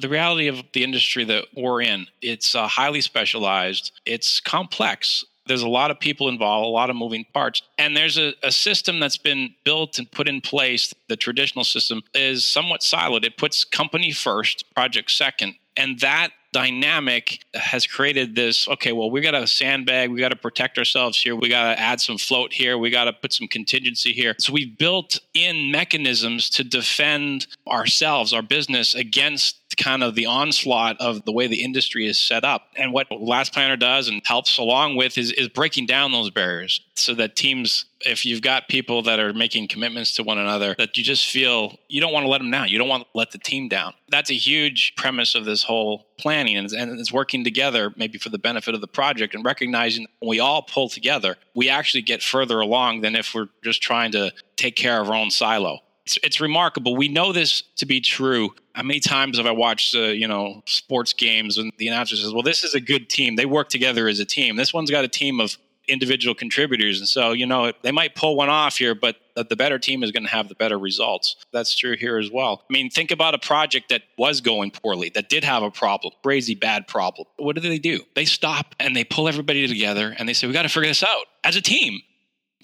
the reality of the industry that we're in it's uh, highly specialized it's complex there's a lot of people involved, a lot of moving parts. And there's a, a, system that's been built and put in place. The traditional system is somewhat siloed. It puts company first, project second. And that dynamic has created this okay well we got to sandbag we got to protect ourselves here we got to add some float here we got to put some contingency here so we've built in mechanisms to defend ourselves our business against kind of the onslaught of the way the industry is set up. And what Last Planner does and helps along with is, is breaking down those barriers so that teams, if you've got people that are making commitments to one another, that you just feel you don't want to let them down. You don't want to let the team down. That's a huge premise of this whole planning and, and it's working together maybe for the benefit of the project and recognizing when we all pull together, we actually get further along than if we're just trying to take care of our own silo it's, it's remarkable. We know this to be true. How many times have I watched, uh, you know, sports games and the announcer says, "Well, this is a good team. They work together as a team. This one's got a team of individual contributors, and so you know they might pull one off here, but the better team is going to have the better results. That's true here as well. I mean, think about a project that was going poorly, that did have a problem, crazy bad problem. What do they do? They stop and they pull everybody together and they say, "We got to figure this out as a team."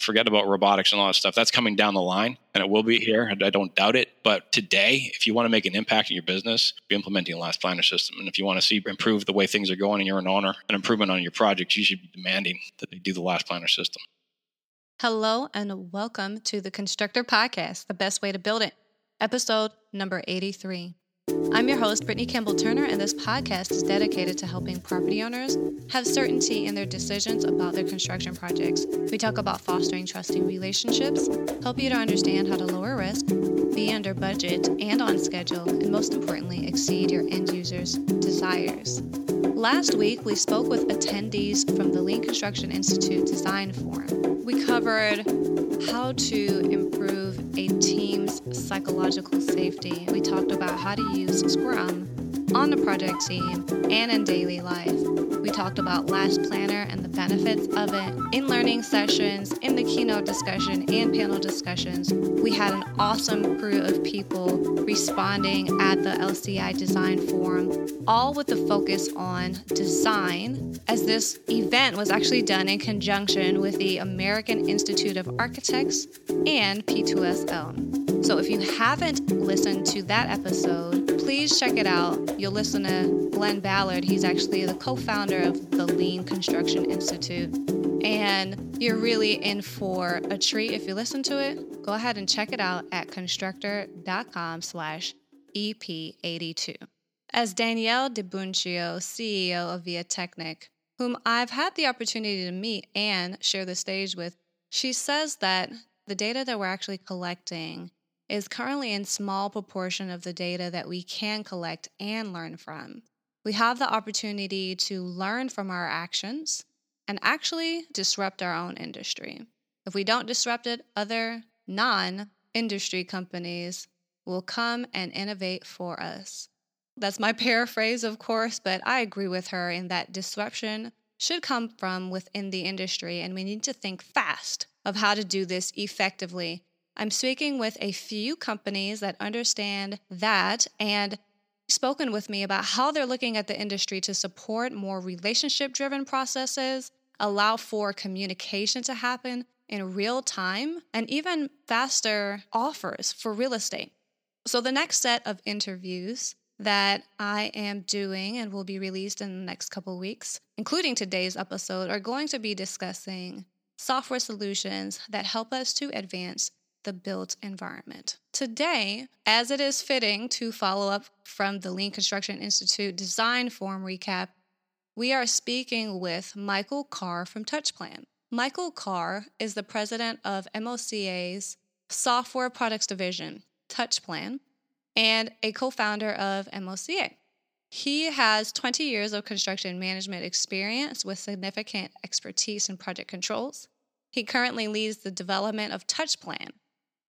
Forget about robotics and all that stuff. That's coming down the line and it will be here. I don't doubt it. But today, if you want to make an impact in your business, be implementing a last planner system. And if you want to see improve the way things are going and you're an owner, an improvement on your project, you should be demanding that they do the last planner system. Hello and welcome to the Constructrr Podcast, the best way to build it, episode number 83. I'm your host, Brittany Campbell Turner, and this podcast is dedicated to helping property owners have certainty in their decisions about their construction projects. We talk about fostering trusting relationships, help you to understand how to lower risk, be under budget and on schedule, and most importantly, exceed your end users' desires. Last week, we spoke with attendees from the Lean Construction Institute Design Forum. We covered how to improve a team's psychological safety. We talked about how to use Scrum on the project team and in daily life. We talked about Last Planner and the benefits of it in learning sessions, in the keynote discussion, and panel discussions. We had an awesome crew of people responding at the LCI Design Forum, all with the focus on design, as this event was actually done in conjunction with the American Institute of Architects and P2SL. So if you haven't listened to that episode, please check it out. You'll listen to Glenn Ballard. He's actually the co founder of the Lean Construction Institute. And you're really in for a treat if you listen to it. Go ahead and check it out at constructrr.com slash EP82. As Danielle Dy-Buncio, CEO of VIATechnik, whom I've had the opportunity to meet and share the stage with, she says that the data that we're actually collecting is currently in small proportion of the data that we can collect and learn from. We have the opportunity to learn from our actions and actually disrupt our own industry. If we don't disrupt it, other non industry companies will come and innovate for us. That's my paraphrase, of course, but I agree with her in that disruption should come from within the industry, and we need to think fast of how to do this effectively I'm speaking with a few companies that understand that and spoken with me about how they're looking at the industry to support more relationship driven processes, allow for communication to happen in real time, and even faster offers for real estate. So, the next set of interviews that I am doing and will be released in the next couple weeks, including today's episode, are going to be discussing software solutions that help us to advance the built environment. Today, as it is fitting to follow up from the Lean Construction Institute Design Forum recap, we are speaking with Michael Carr from TouchPlan. Michael Carr is the president of MOCA's Software Products Division, TouchPlan, and a co founder of MOCA. He has 20 years of construction management experience with significant expertise in project controls. He currently leads the development of TouchPlan,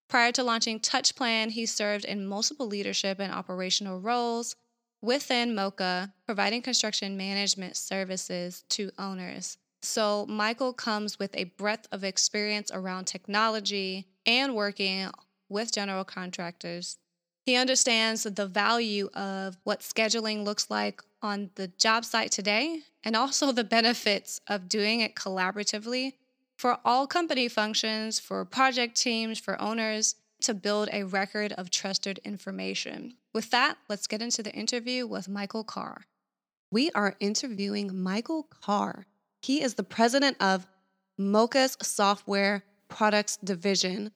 Prior to launching TouchPlan, he served in multiple leadership and operational roles within MOCA, providing construction management services to owners. So, Michael comes with a breadth of experience around technology and working with general contractors He understands the value of what scheduling looks like on the job site today and also the benefits of doing it collaboratively for all company functions, for project teams, for owners to build a record of trusted information. With that, let's get into the interview with Michael Carr. We are interviewing Michael Carr. He is the president of MOCA's software products division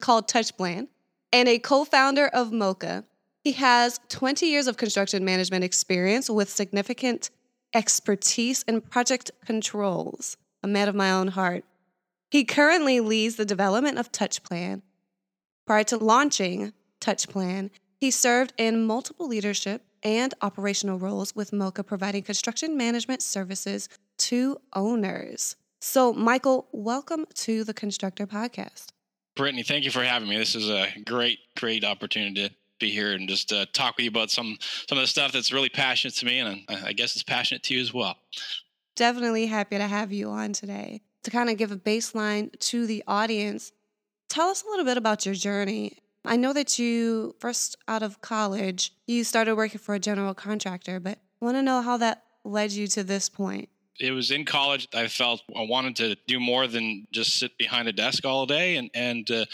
called TouchPlan and a co founder of Mocha. He has 20 years of construction management experience with significant expertise in project controls, a man of my own heart. He currently leads the development of TouchPlan. Prior to launching TouchPlan, he served in multiple leadership and operational roles with MOCA, providing construction management services to owners. So, Michael, welcome to the Constructrr Podcast. Brittany, thank you for having me. This is a great, great opportunity to be here and just uh, talk with you about some some of the stuff that's really passionate to me, and I, I guess it's passionate to you as well. Definitely happy to have you on today to kind of give a baseline to the audience. Tell us a little bit about your journey. I know that you first out of college, you started working for a general contractor, but I want to know how that led you to this point it was in college. I felt I wanted to do more than just sit behind a desk all day. And and uh,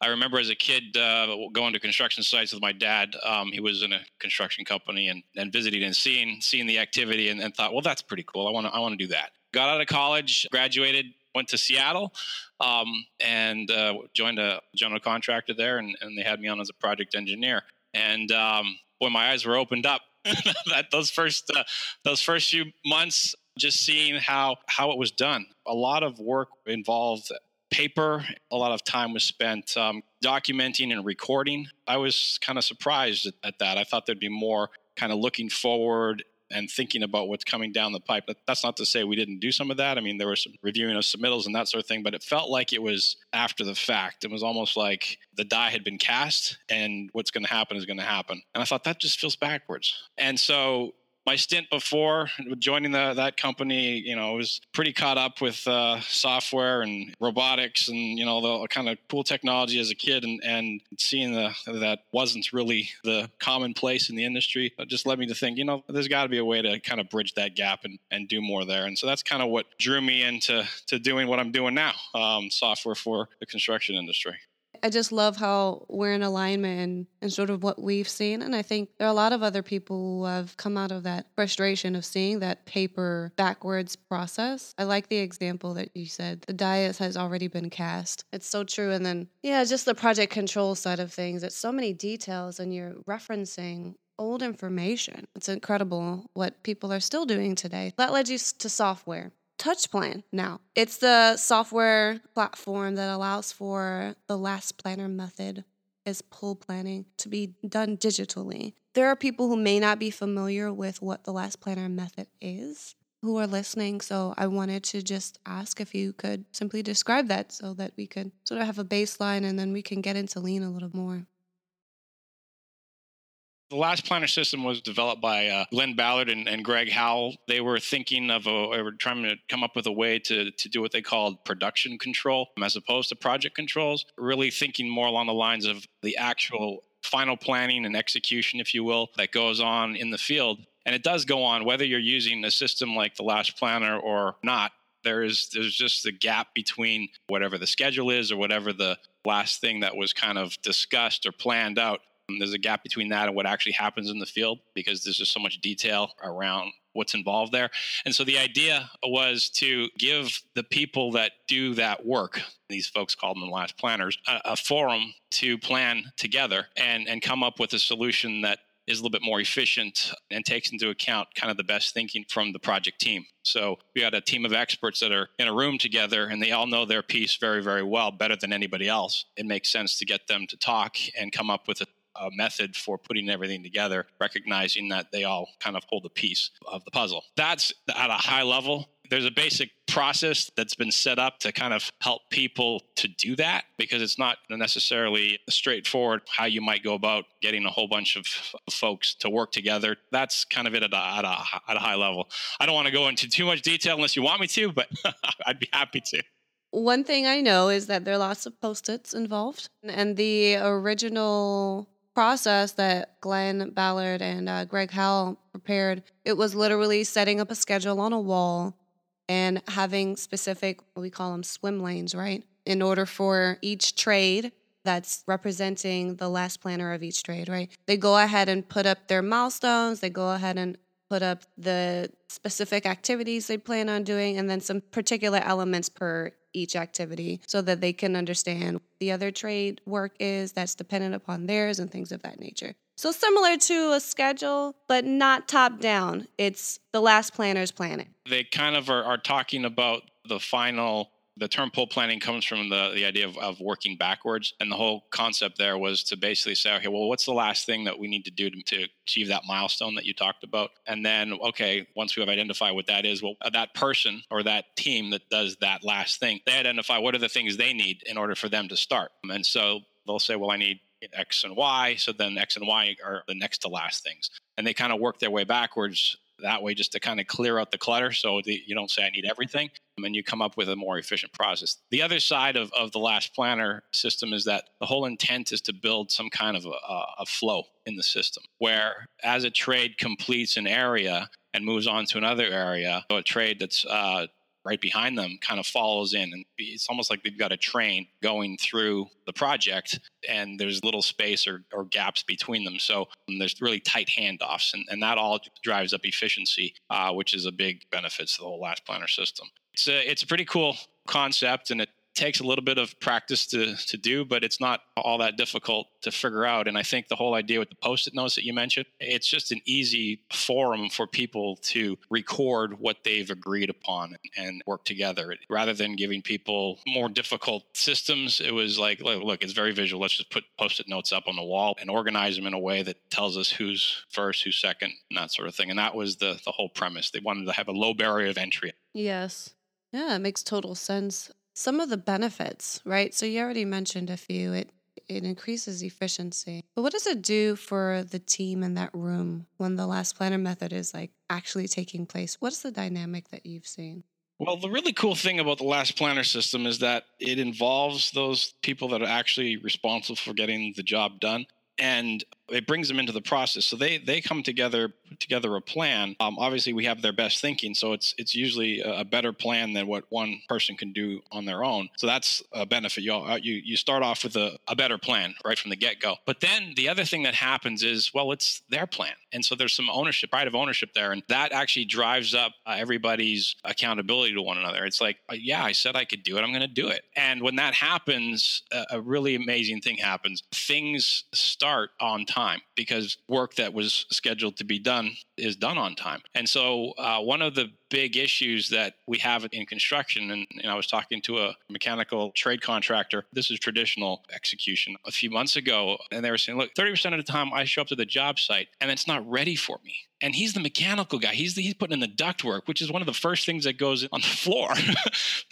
I remember as a kid uh, going to construction sites with my dad. Um, he was in a construction company and, and visiting and seeing seeing the activity and, and thought, well, that's pretty cool. I want to I want to do that. Got out of college, graduated, went to Seattle, um, and uh, joined a general contractor there, and, and they had me on as a project engineer. And um, boy, my eyes were opened up that those first uh, those first few months just seeing how how it was done. A lot of work involved paper. A lot of time was spent um, documenting and recording. I was kind of surprised at, at that. I thought there'd be more kind of looking forward and thinking about what's coming down the pipe. That's not to say we didn't do some of that. I mean, there was some reviewing of submittals and that sort of thing, but it felt like it was after the fact. It was almost like the die had been cast and what's going to happen is going to happen. And I thought that just feels backwards. And so my stint before joining the, that company, you know, was pretty caught up with uh, software and robotics and you know the kind of cool technology as a kid, and and seeing the that wasn't really the commonplace in the industry. It just led me to think, you know, there's got to be a way to kind of bridge that gap and, and do more there. And so that's kind of what drew me into to doing what I'm doing now, um, software for the construction industry. I just love how we're in alignment and, and sort of what we've seen. And I think there are a lot of other people who have come out of that frustration of seeing that paper backwards process. I like the example that you said. The diet has already been cast. It's so true. And then, yeah, just the project control side of things. It's so many details, and you're referencing old information. It's incredible what people are still doing today. That led you to software. TouchPlan now. It's the software platform that allows for the last planner method is pull planning to be done digitally. There are people who may not be familiar with what the last planner method is who are listening. So I wanted to just ask if you could simply describe that so that we could sort of have a baseline and then we can get into lean a little more. The last planner system was developed by uh, Glenn Ballard and, and, Greg Howell. They were thinking of a, they were trying to come up with a way to, to do what they called production control as opposed to project controls, really thinking more along the lines of the actual final planning and execution, if you will, that goes on in the field. And it does go on whether you're using a system like the last planner or not. There is there's just the gap between whatever the schedule is or whatever the last thing that was kind of discussed or planned out Um, there's a gap between that and what actually happens in the field because there's just so much detail around what's involved there. And so the idea was to give the people that do that work, these folks called them the last planners, a, a forum to plan together and, and come up with a solution that is a little bit more efficient and takes into account kind of the best thinking from the project team. So we had a team of experts that are in a room together and they all know their piece very, very well, better than anybody else. It makes sense to get them to talk and come up with a a method for putting everything together, recognizing that they all kind of hold a piece of the puzzle. That's at a high level. There's a basic process that's been set up to kind of help people to do that because it's not necessarily straightforward how you might go about getting a whole bunch of folks to work together. That's kind of it at a, at a, at a high level. I don't want to go into too much detail unless you want me to, but I'd be happy to. One thing I know is that there are lots of post its involved, and the original process that Glenn Ballard and uh, Greg Howell prepared, it was literally setting up a schedule on a wall and having specific, what we call them swim lanes, right? In order for each trade that's representing the last planner of each trade, right? They go ahead and put up their milestones, they go ahead and put up the specific activities they plan on doing, and then some particular elements per each activity so that they can understand the other trade work is that's dependent upon theirs and things of that nature. So similar to a schedule, but not top down. It's the last planner's planning. They kind of are, are talking about the final the term pull planning comes from the, the idea of, of working backwards. And the whole concept there was to basically say, okay, well, what's the last thing that we need to do to, to achieve that milestone that you talked about? And then, okay, once we have identified what that is, well, uh, that person or that team that does that last thing, they identify what are the things they need in order for them to start. And so they'll say, well, I need X and Y. So then X and Y are the next to last things. And they kind of work their way backwards that way just to kind of clear out the clutter so that you don't say I need everything and you come up with a more efficient process. The other side of, of the last planner system is that the whole intent is to build some kind of a, a flow in the system where as a trade completes an area and moves on to another area, so a trade that's uh, right behind them kind of follows in and it's almost like they've got a train going through the project and there's little space or, or gaps between them. So um, there's really tight handoffs and, and that all drives up efficiency uh, which is a big benefit to the whole last planner system. It's a, it's a pretty cool concept and it takes a little bit of practice to, to do, but it's not all that difficult to figure out. And I think the whole idea with the post it notes that you mentioned, it's just an easy forum for people to record what they've agreed upon and work together. Rather than giving people more difficult systems, it was like, look, it's very visual. Let's just put post it notes up on the wall and organize them in a way that tells us who's first, who's second, and that sort of thing. And that was the, the whole premise. They wanted to have a low barrier of entry. Yes. Yeah, it makes total sense. Some of the benefits, right? So you already mentioned a few. It it increases efficiency. But what does it do for the team in that room when the last planner method is like actually taking place? What's the dynamic that you've seen? Well, the really cool thing about the last planner system is that it involves those people that are actually responsible for getting the job done and it brings them into the process. So they they come together together a plan. Um, obviously, we have their best thinking, so it's it's usually a, better plan than what one person can do on their own. So that's a benefit. You uh, you you start off with a, a better plan right from the get go. But then the other thing that happens is well, it's their plan, and so there's some ownership, pride of ownership there, and that actually drives up uh, everybody's accountability to one another. It's like, uh, yeah, I said I could do it. I'm going to do it. And when that happens, a really amazing thing happens. Things start on time time because work that was scheduled to be done is done on time. And so, uh, one of the big issues that we have in construction, and, and, I was talking to a mechanical trade contractor, this is traditional execution a few months ago, and they were saying, look, 30% of the time I show up to the job site and it's not ready for me. And he's the mechanical guy. He's the, he's putting in the duct work, which is one of the first things that goes on the floor.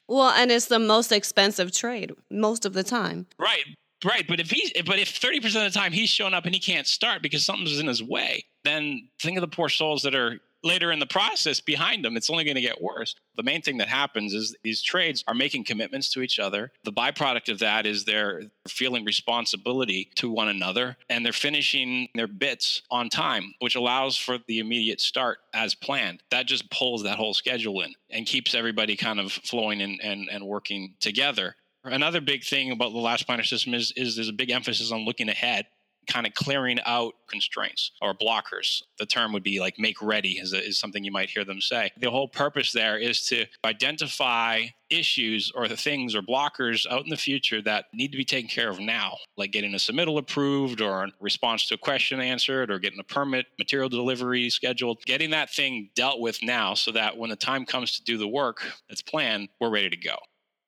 well, and it's the most expensive trade most of the time. Right. Right, but if he's but if thirty percent of the time he's showing up and he can't start because something's in his way, then think of the poor souls that are later in the process behind them. It's only going to get worse. The main thing that happens is these trades are making commitments to each other. The byproduct of that is they're feeling responsibility to one another and they're finishing their bits on time, which allows for the immediate start as planned. That just pulls that whole schedule in and keeps everybody kind of flowing and, and, and working together. Another big thing about the last planner system is, is there's a big emphasis on looking ahead, kind of clearing out constraints or blockers. The term would be like make ready is, is something you might hear them say. The whole purpose there is to identify issues or the things or blockers out in the future that need to be taken care of now, like getting a submittal approved or a response to a question answered or getting a permit, material delivery scheduled, getting that thing dealt with now so that when the time comes to do the work that's planned, we're ready to go.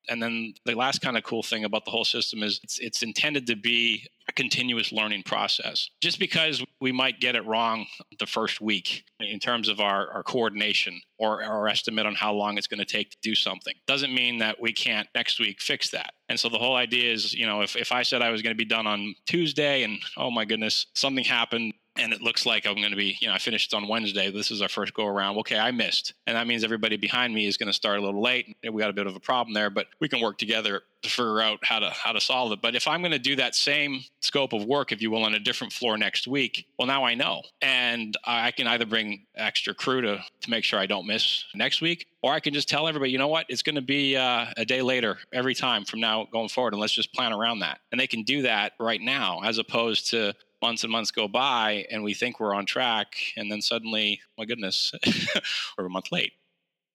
And then the last kind of cool thing about the whole system is it's, it's intended to be a continuous learning process. Just because we might get it wrong the first week in terms of our, our coordination or our estimate on how long it's going to take to do something doesn't mean that we can't next week fix that. And so the whole idea is, you know, if, if I said I was going to be done on Tuesday and oh my goodness, something happened and it looks like I'm going to be, you know, I finished on Wednesday. This is our first go around. Okay, I missed. And that means everybody behind me is going to start a little late. We got a bit of a problem there, but we can work together to figure out how to how to solve it. But if I'm going to do that same scope of work, if you will, on a different floor next week, well, now I know, and I can either bring extra crew to to make sure I don't miss next week, or I can just tell everybody, you know what, it's going to be uh, a day later every time from now going forward, and let's just plan around that. And they can do that right now, as opposed to months and months go by and we think we're on track and then suddenly my goodness we're a month late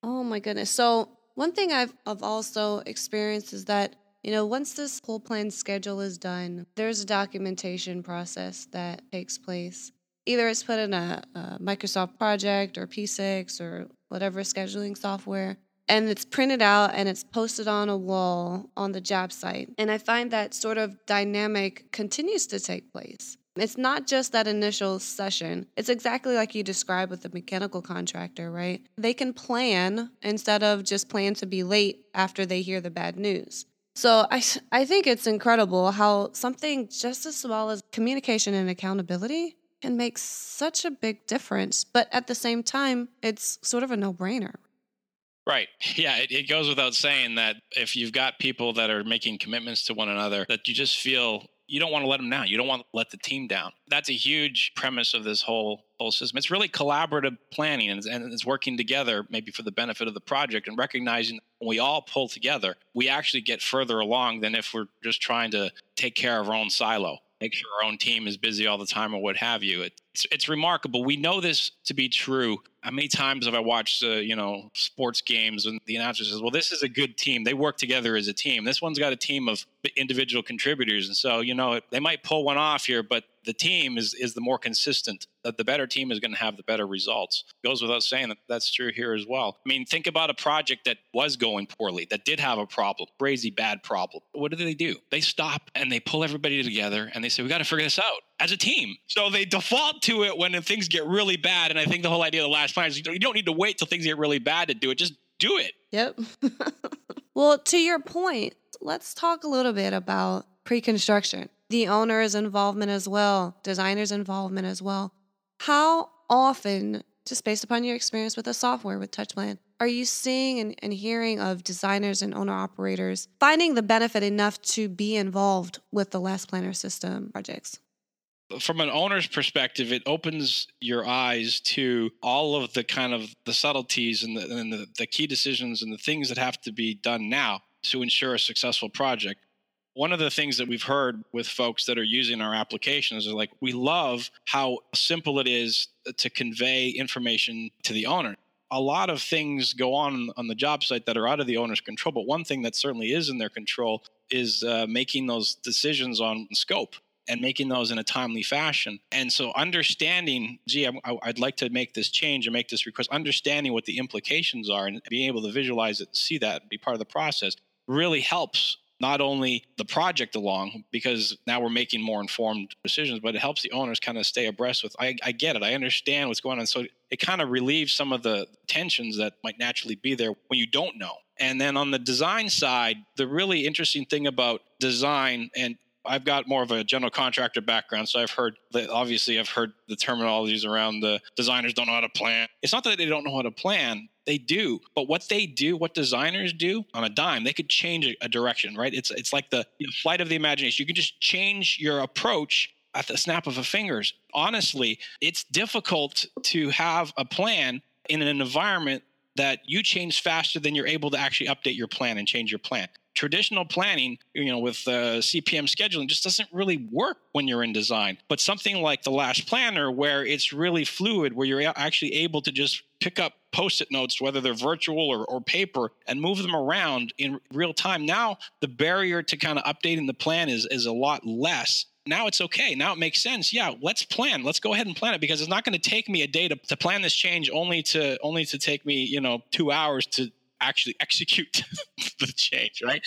oh my goodness so one thing I've, I've also experienced is that you know once this whole plan schedule is done there's a documentation process that takes place either it's put in a, a microsoft project or p6 or whatever scheduling software and it's printed out and it's posted on a wall on the job site. And I find that sort of dynamic continues to take place. It's not just that initial session. It's exactly like you described with the mechanical contractor, right? They can plan instead of just plan to be late after they hear the bad news. So I, I think it's incredible how something just as small as communication and accountability can make such a big difference. But at the same time, it's sort of a no brainer. Right. Yeah. It, it goes without saying that if you've got people that are making commitments to one another, that you just feel you don't want to let them down. You don't want to let the team down. That's a huge premise of this whole whole system. It's really collaborative planning and it's, and it's working together, maybe for the benefit of the project, and recognizing when we all pull together, we actually get further along than if we're just trying to take care of our own silo make sure our own team is busy all the time or what have you. It's it's remarkable. We know this to be true. How many times have I watched uh, you know sports games and the announcer says, "Well, this is a good team. They work together as a team. This one's got a team of individual contributors, and so you know they might pull one off here, but the team is is the more consistent. That the better team is going to have the better results. Goes without saying that that's true here as well. I mean, think about a project that was going poorly, that did have a problem, crazy bad problem. What do they do? They stop and they pull everybody together and they say, "We got to figure this out." As a team, so they default to it when things get really bad. And I think the whole idea of the last plan is you don't need to wait till things get really bad to do it. Just do it. Yep. well, to your point, let's talk a little bit about pre construction the owner's involvement as well, designer's involvement as well. How often, just based upon your experience with the software with TouchPlan, are you seeing and, and hearing of designers and owner operators finding the benefit enough to be involved with the Last Planner system projects? From an owner's perspective, it opens your eyes to all of the kind of the subtleties and, the, and the, the, key decisions and the things that have to be done now to ensure a successful project. One of the things that we've heard with folks that are using our applications is like we love how simple it is to convey information to the owner. A lot of things go on on the job site that are out of the owner's control but one thing that certainly is in their control is uh, making those decisions on scope and making those in a timely fashion. And so, understanding, gee, I, would like to make this change or make this request, understanding what the implications are and being able to visualize it and see that be part of the process really helps not only the project along because now we're making more informed decisions but it helps the owners kind of stay abreast with I, I get it i understand what's going on so it kind of relieves some of the tensions that might naturally be there when you don't know and then on the design side the really interesting thing about design and I've got more of a general contractor background, so I've heard that obviously I've heard the terminologies around the designers don't know how to plan. It's not that they don't know how to plan, they do. But what they do, what designers do on a dime, they could change a, direction, right? It's it's like the you know, flight of the imagination. You can just change your approach at the snap of a fingers. Honestly, it's difficult to have a plan in an environment that you change faster than you're able to actually update your plan and change your plan traditional planning, you know, with uh, CPM scheduling just doesn't really work when you're in design. But something like the Last Planner, where it's really fluid, where you're actually able to just pick up post-it notes whether they're virtual or, or paper and move them around in real time now the barrier to kind of updating the plan is is a lot less now it's okay. Now it makes sense. Yeah, let's plan. Let's go ahead and plan it because it's not going to take me a day to, to plan this change only to only to take me, you know, two hours to actually execute the change, right?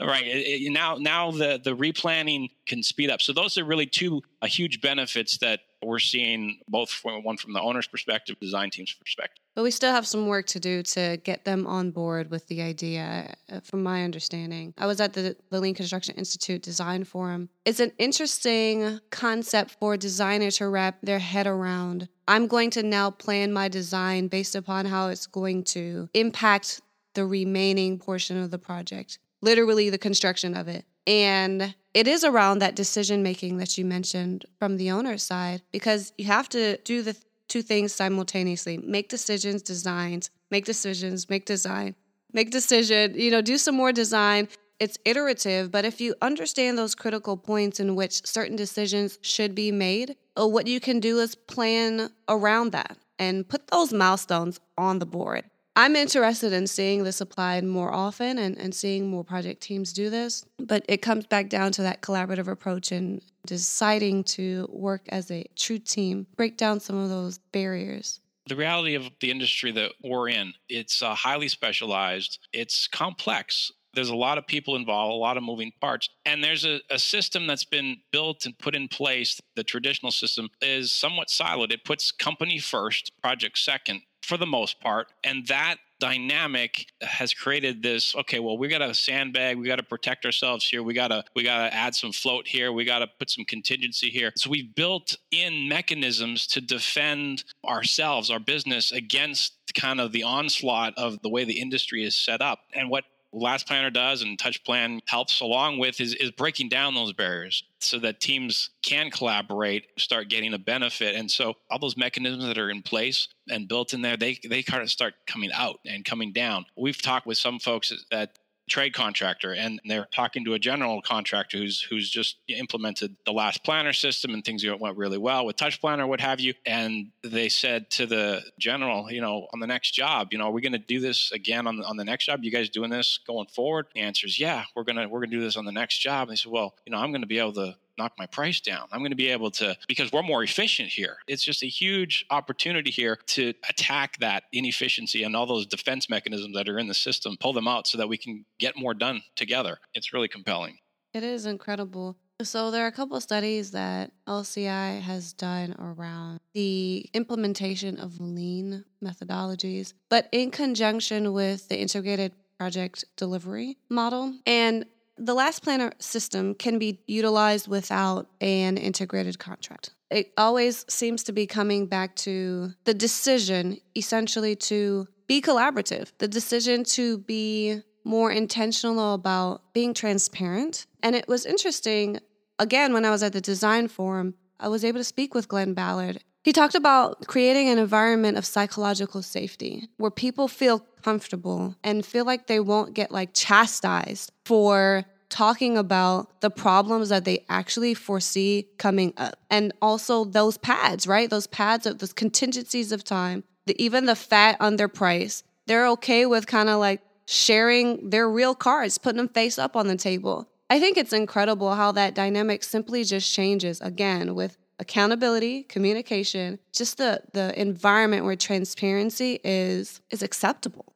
Right. It, it, now, now the the replanning can speed up. So those are really two huge benefits that we're seeing, both from one from the owner's perspective, design team's perspective. but we still have some work to do to get them on board with the idea, uh, from my understanding. I was at the, the Lean Construction Institute Design Forum. It's an interesting concept for a designer to wrap their head around. I'm going to now plan my design based upon how it's going to impact the remaining portion of the project, literally the construction of it. And it is around that decision making that you mentioned from the owner's side because you have to do the two things simultaneously make decisions, designs, make decisions, make design, make decision, you know, do some more design. It's iterative, but if you understand those critical points in which certain decisions should be made, uh, what you can do is plan around that and put those milestones on the board. I'm interested in seeing this applied more often and, and seeing more project teams do this. But it comes back down to that collaborative approach and deciding to work as a true team, break down some of those barriers. The reality of the industry that we're in, it's uh, highly specialized, it's complex. There's a lot of people involved, a lot of moving parts. And there's a, a system that's been built and put in place. The traditional system is somewhat siloed. It puts company first, project second for the most part. And that dynamic has created this okay well we got to sandbag we got to protect ourselves here. We got to we got to add some float here. We got to put some contingency here. So we've built in mechanisms to defend ourselves our business against kind of the onslaught of the way the industry is set up. And what Last Planner does and Touch Plan helps along with is, is breaking down those barriers so that teams can collaborate, start getting a benefit. And so all those mechanisms that are in place and built in there, they they kind of start coming out and coming down. We've talked with some folks that trade contractor and they're talking to a general contractor who's who's just implemented the last planner system and things went really well with touch planner what have you. And they said to the general you know on the next job you know are we going to do this again on the, on the next job? You guys doing this going forward? The answer is yeah we're going to we're going to do this on the next job. And they said well you know i'm going to be able to knock my price down. I'm going to be able to, because we're more efficient here. It's just a huge opportunity here to attack that inefficiency and all those defense mechanisms that are in the system, pull them out so that we can get more done together. It's really compelling. It is incredible. So, there are a couple of studies that LCI has done around the implementation of lean methodologies, but in conjunction with the integrated project delivery model. And the last planner system can be utilized without an integrated contract. It always seems to be coming back to the decision essentially to be collaborative, the decision to be more intentional about being transparent. And it was interesting, again, when I was at the design forum, I was able to speak with Glenn Ballard. He talked about creating an environment of psychological safety where people feel comfortable and feel like they won't get like chastised for talking about the problems that they actually foresee coming up. And also those pads, right? Those pads of those contingencies of time, the, even the fat under price. They're okay with kind of like sharing their real cards, putting them face up on the table. I think it's incredible how that dynamic simply just changes again with accountability, communication, just the the environment where transparency is is acceptable.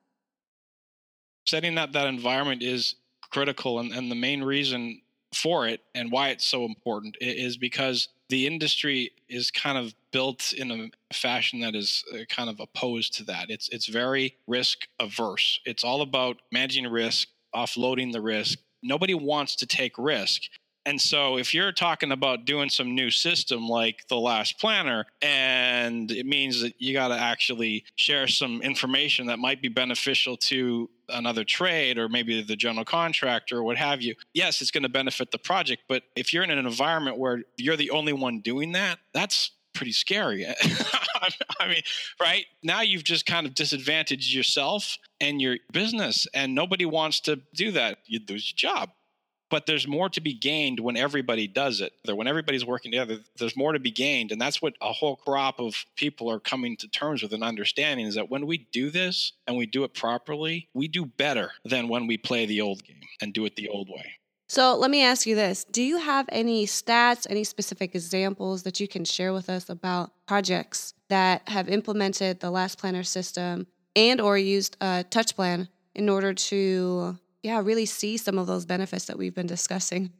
Setting up that environment is critical and, and the main reason for it and why it's so important is because the industry is kind of built in a fashion that is uh, kind of opposed to that. It's it's very risk averse. It's all about managing risk, offloading the risk. Nobody wants to take risk. And so if you're talking about doing some new system like the last planner, and it means that you got to actually share some information that might be beneficial to another trade or maybe the general contractor or what have you, yes, it's going to benefit the project. But if you're in an environment where you're the only one doing that, that's pretty scary. I mean, right now you've just kind of disadvantaged yourself and your business, and nobody wants to do that. You lose your job but there's more to be gained when everybody does it. When everybody's working together, there's more to be gained. And that's what a whole crop of people are coming to terms with and understanding is that when we do this and we do it properly, we do better than when we play the old game and do it the old way. So let me ask you this. Do you have any stats, any specific examples that you can share with us about projects that have implemented the last planner system and or used a touch plan in order to yeah, really see some of those benefits that we've been discussing.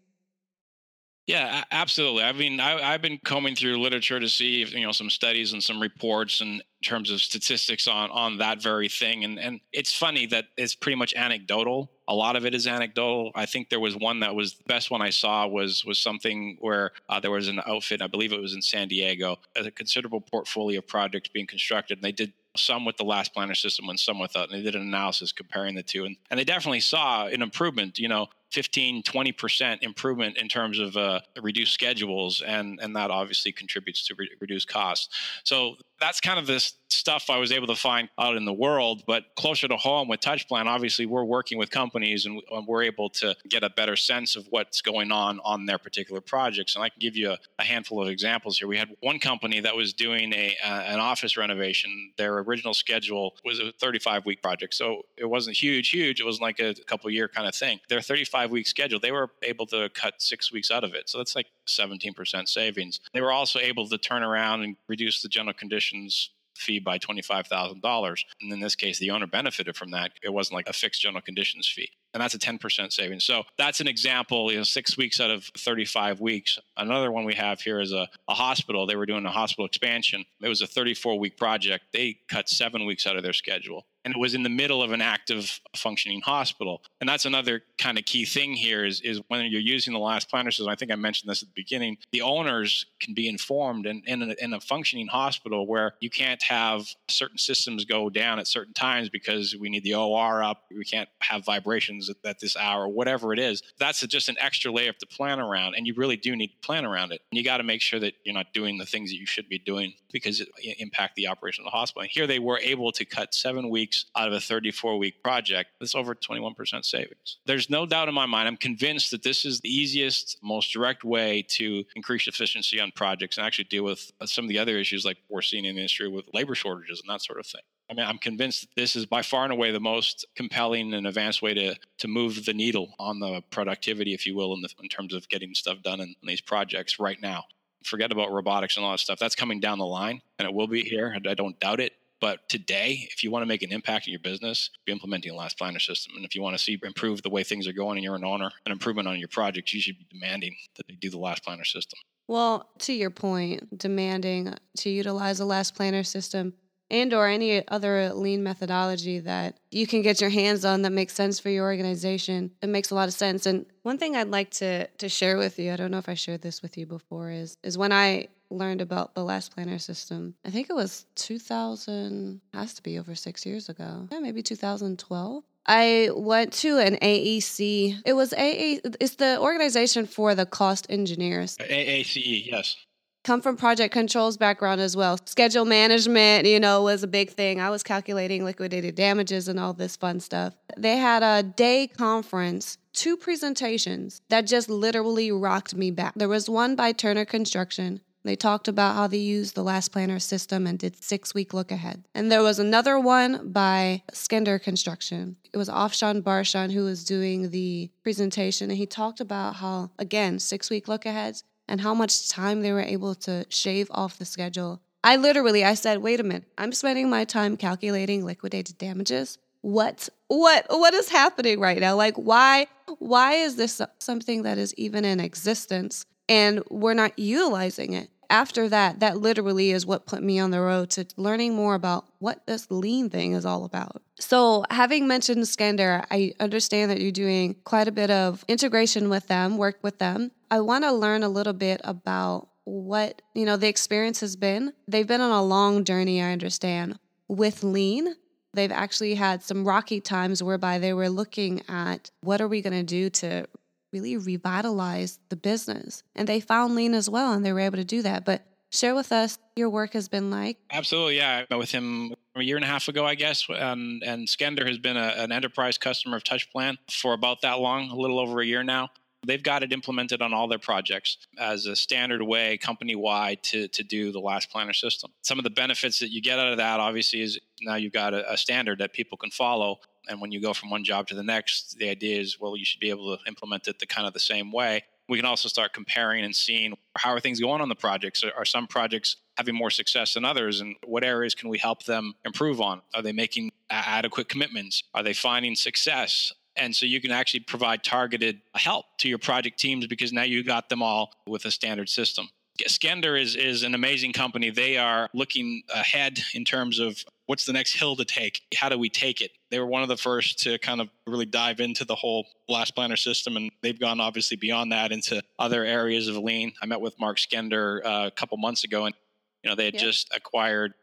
Yeah, absolutely. I mean, I, have been combing through literature to see, if, you know, some studies and some reports in terms of statistics on on that very thing. And and it's funny that it's pretty much anecdotal. A lot of it is anecdotal. I think there was one that was the best one I saw was was something where uh, there was an outfit. I believe it was in San Diego, a considerable portfolio of projects being constructed, and they did some with the last planner system and some without. Uh, and they did an analysis comparing the two. And, and they definitely saw an improvement. You know, 15, 20% improvement in terms of uh, reduced schedules. And, and that obviously contributes to re- reduced costs. So that's kind of this stuff I was able to find out in the world. But closer to home with TouchPlan, obviously we're working with companies and we're able to get a better sense of what's going on on their particular projects. And I can give you a, a handful of examples here. We had one company that was doing a uh, an office renovation. Their original schedule was a 35 week project, so it wasn't huge, huge. It was like a couple year kind of thing. Their 35 week schedule, they were able to cut six weeks out of it. So that's like 17% savings. They were also able to turn around and reduce the general conditions fee by $25,000. And in this case, the owner benefited from that. It wasn't like a fixed general conditions fee. And that's a 10% savings. So that's an example, you know, six weeks out of 35 weeks. Another one we have here is a, a hospital. They were doing a hospital expansion. It was a 34 week project. They cut seven weeks out of their schedule and it was in the middle of an active functioning hospital. And that's another kind of key thing here is, is when you're using the last planner system, I think I mentioned this at the beginning, the owners can be informed and in, in, a, functioning hospital where you can't have certain systems go down at certain times because we need the OR up, we can't have vibrations at, at this hour, whatever it is. That's just an extra layer to plan around. And you really do need to plan around it. And you got to make sure that you're not doing the things that you should be doing because it impact the operation of the hospital. And here they were able to cut seven weeks out of a 34 week project, that's over 21% savings. There's no doubt in my mind, I'm convinced that this is the easiest, most direct way to increase efficiency on projects and actually deal with uh, some of the other issues like we're seeing in the industry with labor shortages and that sort of thing. I mean, I'm convinced that this is by far and away the most compelling and advanced way to to move the needle on the productivity, if you will, in, the, in terms of getting stuff done in, in, these projects right now. Forget about robotics and all that stuff. That's coming down the line, and it will be here. I don't doubt it. But today, if you want to make an impact in your business, be implementing a last planner system. And if you want to see improve the way things are going and you're an owner, an improvement on your project, you should be demanding that they do the last planner system. Well, to your point, demanding to utilize a last planner system and or any other lean methodology that you can get your hands on that makes sense for your organization it makes a lot of sense and one thing i'd like to to share with you i don't know if i shared this with you before is is when i learned about the last planner system i think it was 2000 has to be over six years ago yeah maybe 2012 I went to an AEC. It was AA. It's the organization for the cost engineers. AACE, yes come from project controls background as well. Schedule management, you know, was a big thing. I was calculating liquidated damages and all this fun stuff. They had a day conference, two presentations that just literally rocked me back. There was one by Turner Construction. They talked about how they used the last planner system and did six week look ahead. And there was another one by Skender Construction. It was Afshin Barshan who was doing the presentation. And he talked about how, again, six week look aheads and how much time they were able to shave off the schedule. I literally I said, "Wait a minute. I'm spending my time calculating liquidated damages. What what what is happening right now? Like why why is this something that is even in existence and we're not utilizing it?" After that, that literally is what put me on the road to learning more about what this lean thing is all about. So, having mentioned Skender, I understand that you're doing quite a bit of integration with them, work with them. I want to learn a little bit about what, you know, the experience has been. They've been on a long journey, I understand, with lean. They've actually had some rocky times whereby they were looking at what are we going to do to really revitalize the business. And they found lean as well and they were able to do that. But share with us your work has been like. Absolutely. Yeah. I met with him a year and a half ago, I guess. And, and Skender has been a, an enterprise customer of TouchPlan for about that long, a little over a year now. They've got it implemented on all their projects as a standard way, company wide, to, to do the last planner system. Some of the benefits that you get out of that, obviously, is now you've got a, a standard that people can follow. And when you go from one job to the next, the idea is, well, you should be able to implement it the kind of the same way. We can also start comparing and seeing how are things going on the projects. Are, are some projects having more success than others, and what areas can we help them improve on? Are they making adequate commitments? Are they finding success? And so you can actually provide targeted help to your project teams because now you got them all with a standard system. Skender is, is an amazing company. They are looking ahead in terms of what's the next hill to take? How do we take it? They were one of the first to kind of really dive into the whole last planner system, and they've gone obviously beyond that into other areas of lean. I met with Mark Skender uh, a couple months ago, and you know they had yep. just acquired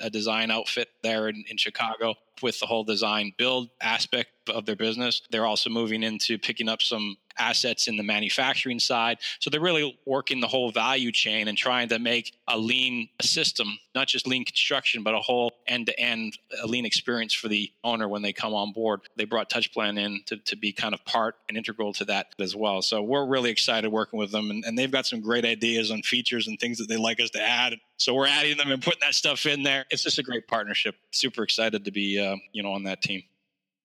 a design outfit there in, in Chicago with the whole design build aspect of their business. They're also moving into picking up some assets in the manufacturing side. So they're really working the whole value chain and trying to make a lean system, not just lean construction, but a whole end to end lean experience for the owner when they come on board. They brought TouchPlan in to, to be kind of part and integral to that as well. So we're really excited working with them and, and they've got some great ideas on features and things that they like us to add. So we're adding them and putting that stuff in there. It's just a great partnership. Super excited to be, uh, Um, you know, on that team.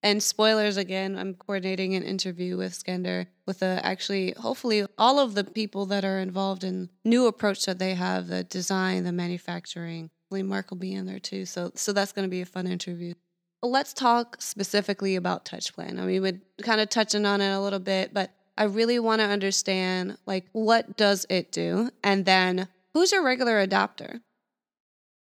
And spoilers again, I'm coordinating an interview with Skender with actually, hopefully, all of the people that are involved in new approach that they have, the design, the manufacturing. Lee Mark will be in there too. So, so that's going to be a fun interview. Let's talk specifically about TouchPlan. I mean, we're kind of touching on it a little bit, but I really want to understand like what does it do, and then who's your regular adopter?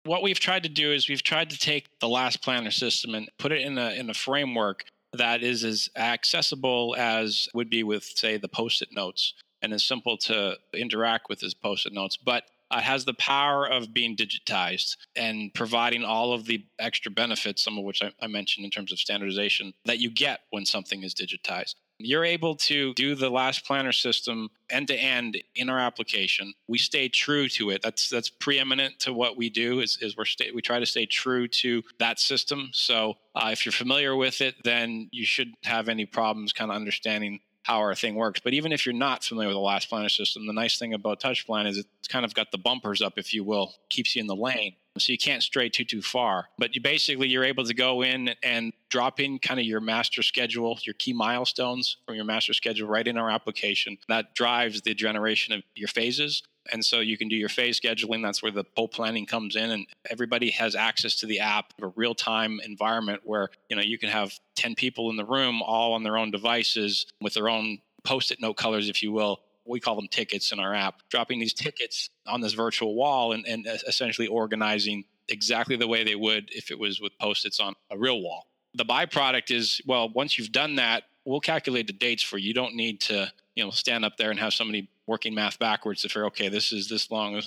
What we've tried to do is we've tried to take the last planner system and put it in a in a framework that is as accessible as would be with say the post-it notes and as simple to interact with as post-it notes but uh, has the power of being digitized and providing all of the extra benefits, some of which I, I mentioned in terms of standardization, that you get when something is digitized. You're able to do the last planner system end to end in our application. We stay true to it. That's that's preeminent to what we do. Is, is we're we try to stay true to that system. So uh, if you're familiar with it, then you should have any problems kind of understanding how our thing works. But even if you're not familiar with the last planner system, the nice thing about TouchPlan is it's kind of got the bumpers up, if you will, keeps you in the lane so you can't stray too too far but you basically you're able to go in and drop in kind of your master schedule your key milestones from your master schedule right in our application. That drives the generation of your phases and so you can do your phase scheduling. That's where the pull planning comes in and everybody has access to the app a real-time environment where you know you can have 10 people in the room all on their own devices with their own post-it note colors if you will we call them tickets in our app, dropping these tickets on this virtual wall and, and essentially organizing exactly the way they would if it was with post-its on a real wall. The byproduct is, well, once you've done that, we'll calculate the dates for you. You don't need to, you know, stand up there and have somebody working math backwards to figure, okay, this is this long. A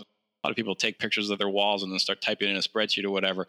lot of people take pictures of their walls and then start typing in a spreadsheet or whatever.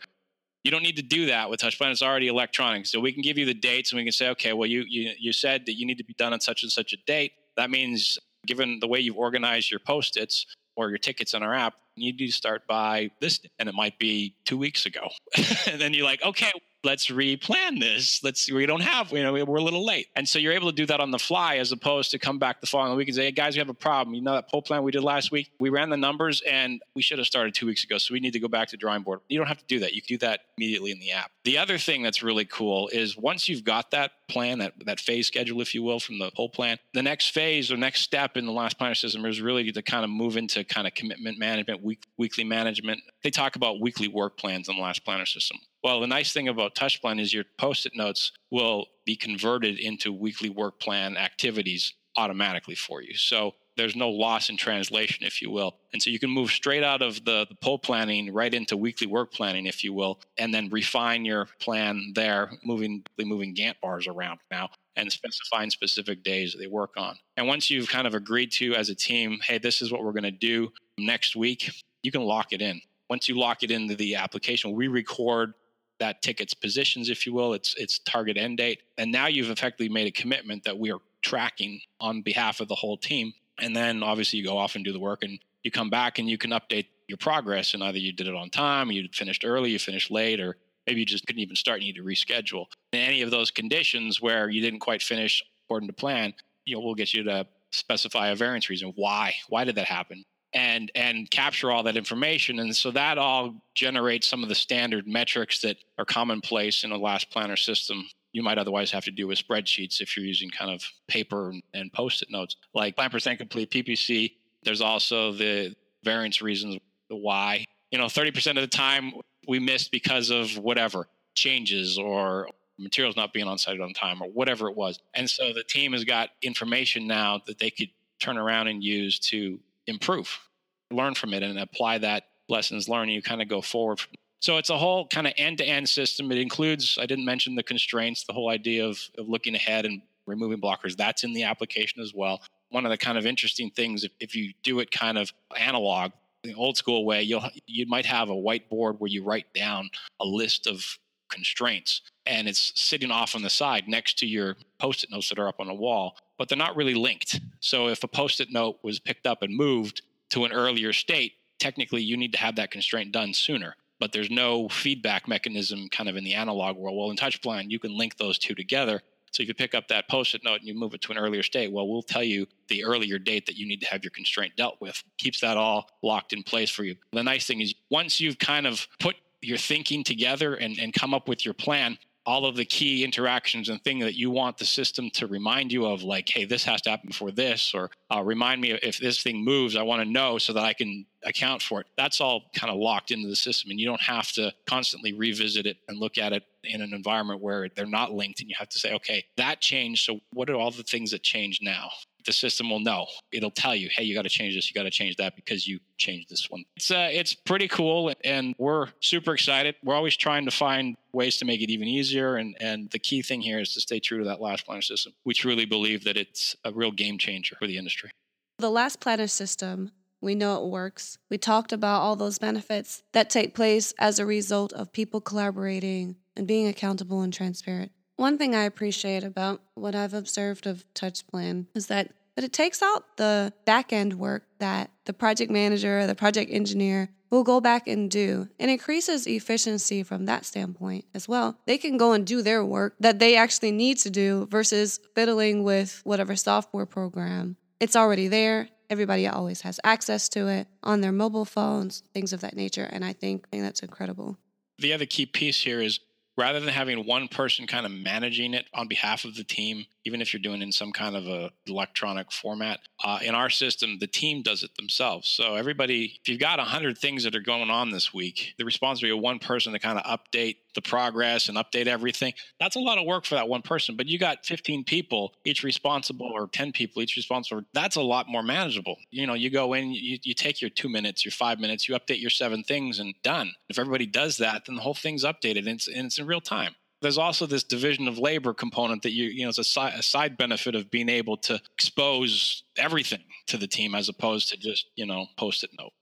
You don't need to do that with TouchPlan. It's already electronic. So we can give you the dates and we can say, okay, well, you, you, you said that you need to be done on such and such a date. That means given the way you've organized your post-its or your tickets in our app, you need to start by this, and it might be two weeks ago. and then you're like, okay, let's replan this. Let's we don't have you know we're a little late, and so you're able to do that on the fly as opposed to come back the following week and say, hey guys, we have a problem. You know that pull plan we did last week. We ran the numbers and we should have started two weeks ago, so we need to go back to drawing board. You don't have to do that. You can do that immediately in the app. The other thing that's really cool is once you've got that plan, that that phase schedule, if you will, from the pull plan, the next phase or next step in the last planner system is really to kind of move into kind of commitment management, week, weekly management. They talk about weekly work plans in the last planner system. Well, the nice thing about TouchPlan is your post it notes will be converted into weekly work plan activities automatically for you. So there's no loss in translation, if you will. And so you can move straight out of the, the pull planning right into weekly work planning, if you will, and then refine your plan there, moving moving Gantt bars around now and specifying specific days that they work on. And once you've kind of agreed to as a team, hey, this is what we're going to do next week, you can lock it in. Once you lock it into the application, we record that ticket's positions, if you will, its its target end date. And now you've effectively made a commitment that we are tracking on behalf of the whole team. And then obviously you go off and do the work and you come back and you can update your progress. And either you did it on time, you finished early, you finished late, or maybe you just couldn't even start and you need to reschedule. In any of those conditions where you didn't quite finish according to plan, you know, we'll get you to specify a variance reason. Why? Why did that happen? and and capture all that information and so that all generates some of the standard metrics that are commonplace in a last planner system you might otherwise have to do with spreadsheets if you're using kind of paper and post-it notes like plan percent complete ppc there's also the variance reasons the why you know 30% of the time we missed because of whatever changes or materials not being on site on time or whatever it was. And so the team has got information now that they could turn around and use to improve, learn from it, and apply that lessons learned. You kind of go forward. So it's a whole kind of end to end system. It includes, I didn't mention the constraints, the whole idea of, of looking ahead and removing blockers. That's in the application as well. One of the kind of interesting things, if, if you do it kind of analog, the old school way, you'll you might have a whiteboard where you write down a list of constraints and it's sitting off on the side next to your post-it notes that are up on the wall but they're not really linked so if a post-it note was picked up and moved to an earlier state technically you need to have that constraint done sooner but there's no feedback mechanism kind of in the analog world well in touchplan you can link those two together so if you pick up that post-it note and you move it to an earlier state. Well, we'll tell you the earlier date that you need to have your constraint dealt with. Keeps that all locked in place for you. The nice thing is once you've kind of put your thinking together and, and come up with your plan, all of the key interactions and thing that you want the system to remind you of, like, hey, this has to happen before this, or uh, remind me if this thing moves, I want to know so that I can account for it. That's all kind of locked into the system, and you don't have to constantly revisit it and look at it in an environment where they're not linked, and you have to say, okay, that changed. So, what are all the things that change now? The system will know. It'll tell you, hey, you got to change this, you got to change that because you changed this one. It's uh, it's pretty cool, and we're super excited. We're always trying to find ways to make it even easier, and and the key thing here is to stay true to that last planner system. We truly believe that it's a real game changer for the industry. The last planner system. We know it works. We talked about all those benefits that take place as a result of people collaborating and being accountable and transparent. One thing I appreciate about what I've observed of TouchPlan is that that it takes out the back end work that the project manager, or the project engineer will go back and do and increases efficiency from that standpoint as well. They can go and do their work that they actually need to do versus fiddling with whatever software program. It's already there. Everybody always has access to it on their mobile phones, things of that nature. And I think, I think that's incredible. The other key piece here is rather than having one person kind of managing it on behalf of the team, even if you're doing in some kind of a electronic format, uh, in our system, the team does it themselves. So everybody, if you've got 100 things that are going on this week, the responsibility of one person to kind of update the progress and update everything, that's a lot of work for that one person. But you got 15 people, each responsible, or 10 people, each responsible. That's a lot more manageable. You know, you go in, you, you take your two minutes, your five minutes, you update your seven things and done. If everybody does that, then the whole thing's updated and it's, and it's in real time there's also this division of labor component that you you know it's a side, a side benefit of being able to expose everything to the team as opposed to just you know post it note.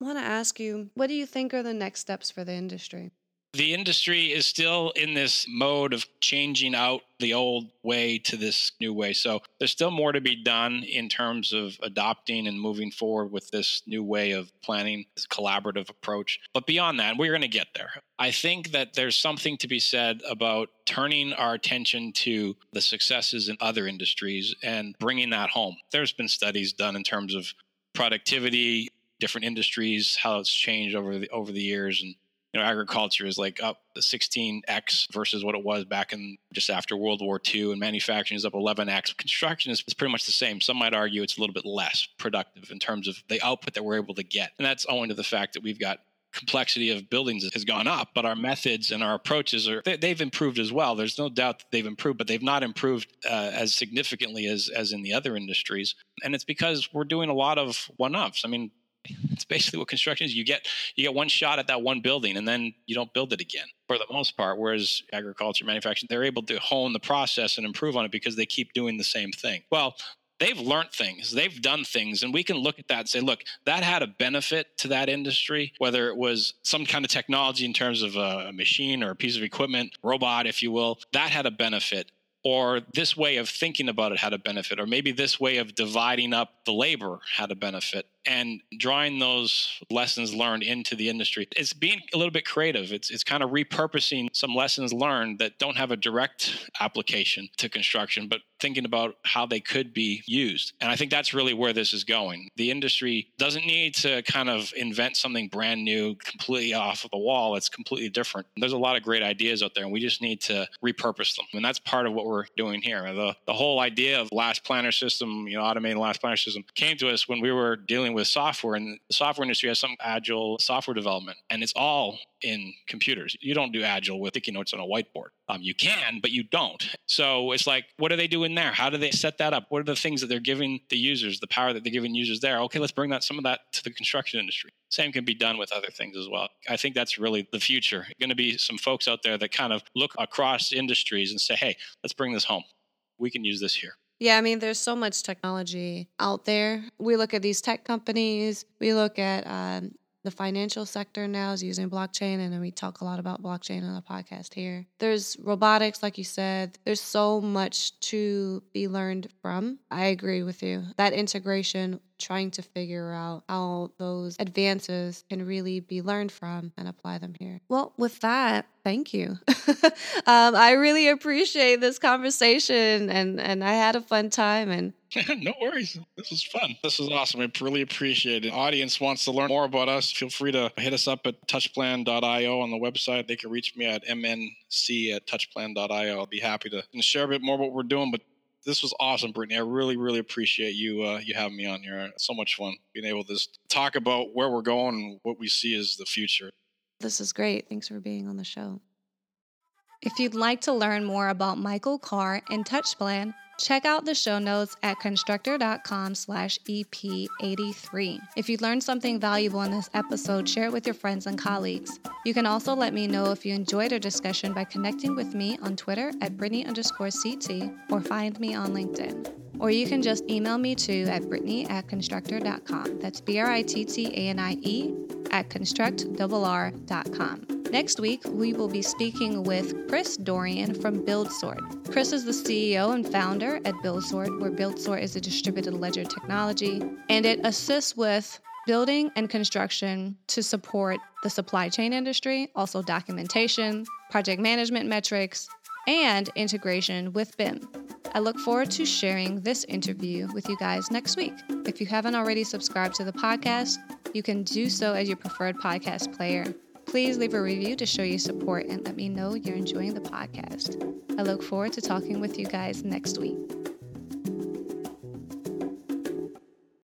I want to ask you what do you think are the next steps for the industry the industry is still in this mode of changing out the old way to this new way. So there's still more to be done in terms of adopting and moving forward with this new way of planning, this collaborative approach. But beyond that, we're going to get there. I think that there's something to be said about turning our attention to the successes in other industries and bringing that home. There's been studies done in terms of productivity, different industries, how it's changed over the over the years and you know, agriculture is like up 16x versus what it was back in just after World War II, and manufacturing is up 11x. Construction is, pretty much the same. Some might argue it's a little bit less productive in terms of the output that we're able to get, and that's owing to the fact that we've got complexity of buildings has gone up, but our methods and our approaches are they, have improved as well. There's no doubt that they've improved, but they've not improved uh, as significantly as as in the other industries. And it's because we're doing a lot of one-offs. I mean, it's basically what construction is. You get you get one shot at that one building, and then you don't build it again for the most part. Whereas agriculture, manufacturing, they're able to hone the process and improve on it because they keep doing the same thing. Well, they've learned things, they've done things, and we can look at that and say, look, that had a benefit to that industry, whether it was some kind of technology in terms of a machine or a piece of equipment, robot, if you will, that had a benefit or this way of thinking about it had a benefit, or maybe this way of dividing up the labor had a benefit and drawing those lessons learned into the industry. It's being a little bit creative. It's it's kind of repurposing some lessons learned that don't have a direct application to construction, but thinking about how they could be used. And I think that's really where this is going. The industry doesn't need to kind of invent something brand new, completely off of the wall. It's completely different. There's a lot of great ideas out there, and we just need to repurpose them. And that's part of what we're doing here. The, the whole idea of last planner system, you know, automated last planner system came to us when we were dealing dealing with software, and the software industry has some agile software development, and it's all in computers. You don't do agile with sticky notes on a whiteboard. Um, you can, but you don't. So it's like, what are they doing there? How do they set that up? What are the things that they're giving the users, the power that they're giving users there? Okay, let's bring that some of that to the construction industry. Same can be done with other things as well. I think that's really the future. Going to be some folks out there that kind of look across industries and say, hey, let's bring this home. We can use this here. Yeah, I mean, there's so much technology out there. We look at these tech companies, we look at um, the financial sector now is using blockchain, and we talk a lot about blockchain on the podcast here. There's robotics, like you said. There's so much to be learned from. I agree with you. That integration, trying to figure out how those advances can really be learned from and apply them here. Well, with that, thank you. um, I really appreciate this conversation, and and I had a fun time and no worries. This was fun. This is awesome. I really appreciate it. Audience wants to learn more about us. Feel free to hit us up at touchplan.io on the website. They can reach me at mnc at touchplan.io. I'll be happy to share a bit more what we're doing. But this was awesome, Brittanie. I really, really appreciate you uh, you having me on here. so much fun being able to talk about where we're going and what we see as the future. This is great. Thanks for being on the show. If you'd like to learn more about Michael Carr and TouchPlan, Check out the show notes at constructrr.com slash EP83. If you learned something valuable in this episode, share it with your friends and colleagues. You can also let me know if you enjoyed our discussion by connecting with me on Twitter at Brittanie underscore CT or find me on LinkedIn. Or you can just email me too at Brittanie at constructrr.com. That's B R I T T A N I E at constructrr.com. Next week, we will be speaking with Chris Dorian from BuildSort. Chris is the CEO and founder at BuildSort, where BuildSort is a distributed ledger technology, and it assists with building and construction to support the supply chain industry, also documentation, project management metrics, and integration with BIM. I look forward to sharing this interview with you guys next week. If you haven't already subscribed to the podcast, you can do so as your preferred podcast player. Please leave a review to show your support and let me know you're enjoying the podcast. I look forward to talking with you guys next week.